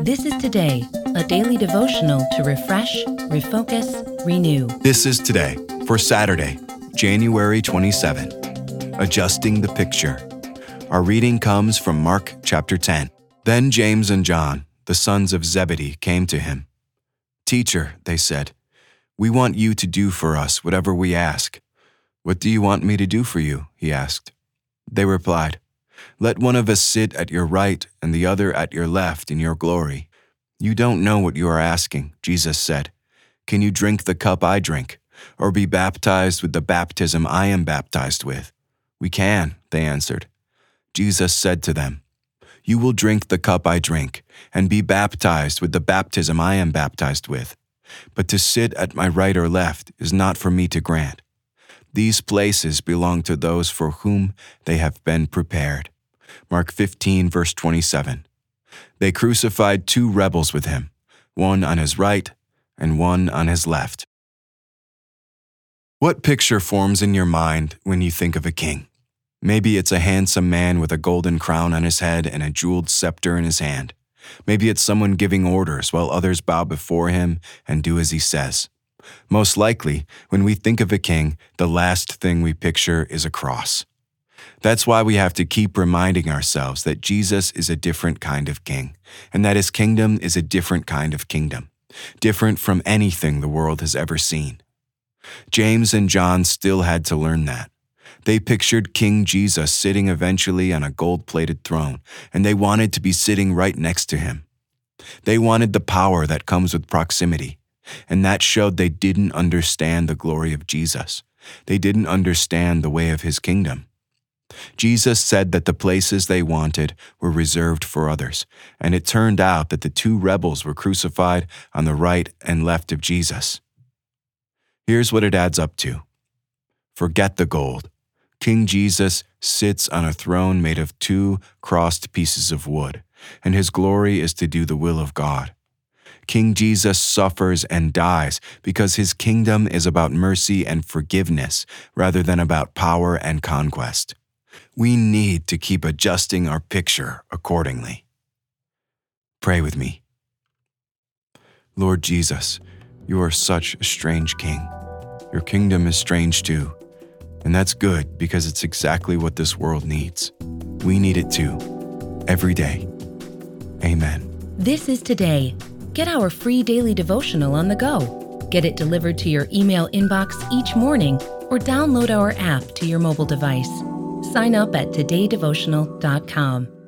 This is Today, a daily devotional to refresh, refocus, renew. This is today for Saturday, January 27. Adjusting the picture. Our reading comes from Mark chapter 10. Then James and John, the sons of Zebedee, came to him. Teacher, they said, we want you to do for us whatever we ask. What do you want me to do for you? he asked. They replied, let one of us sit at your right and the other at your left in your glory. You don't know what you are asking, Jesus said. Can you drink the cup I drink, or be baptized with the baptism I am baptized with? We can, they answered. Jesus said to them, You will drink the cup I drink, and be baptized with the baptism I am baptized with. But to sit at my right or left is not for me to grant. These places belong to those for whom they have been prepared. Mark 15, verse 27. They crucified two rebels with him, one on his right and one on his left. What picture forms in your mind when you think of a king? Maybe it's a handsome man with a golden crown on his head and a jeweled scepter in his hand. Maybe it's someone giving orders while others bow before him and do as he says. Most likely, when we think of a king, the last thing we picture is a cross. That's why we have to keep reminding ourselves that Jesus is a different kind of king, and that his kingdom is a different kind of kingdom, different from anything the world has ever seen. James and John still had to learn that. They pictured King Jesus sitting eventually on a gold plated throne, and they wanted to be sitting right next to him. They wanted the power that comes with proximity, and that showed they didn't understand the glory of Jesus. They didn't understand the way of his kingdom. Jesus said that the places they wanted were reserved for others, and it turned out that the two rebels were crucified on the right and left of Jesus. Here's what it adds up to Forget the gold. King Jesus sits on a throne made of two crossed pieces of wood, and his glory is to do the will of God. King Jesus suffers and dies because his kingdom is about mercy and forgiveness rather than about power and conquest. We need to keep adjusting our picture accordingly. Pray with me. Lord Jesus, you are such a strange king. Your kingdom is strange too. And that's good because it's exactly what this world needs. We need it too, every day. Amen. This is Today. Get our free daily devotional on the go. Get it delivered to your email inbox each morning or download our app to your mobile device. Sign up at todaydevotional.com.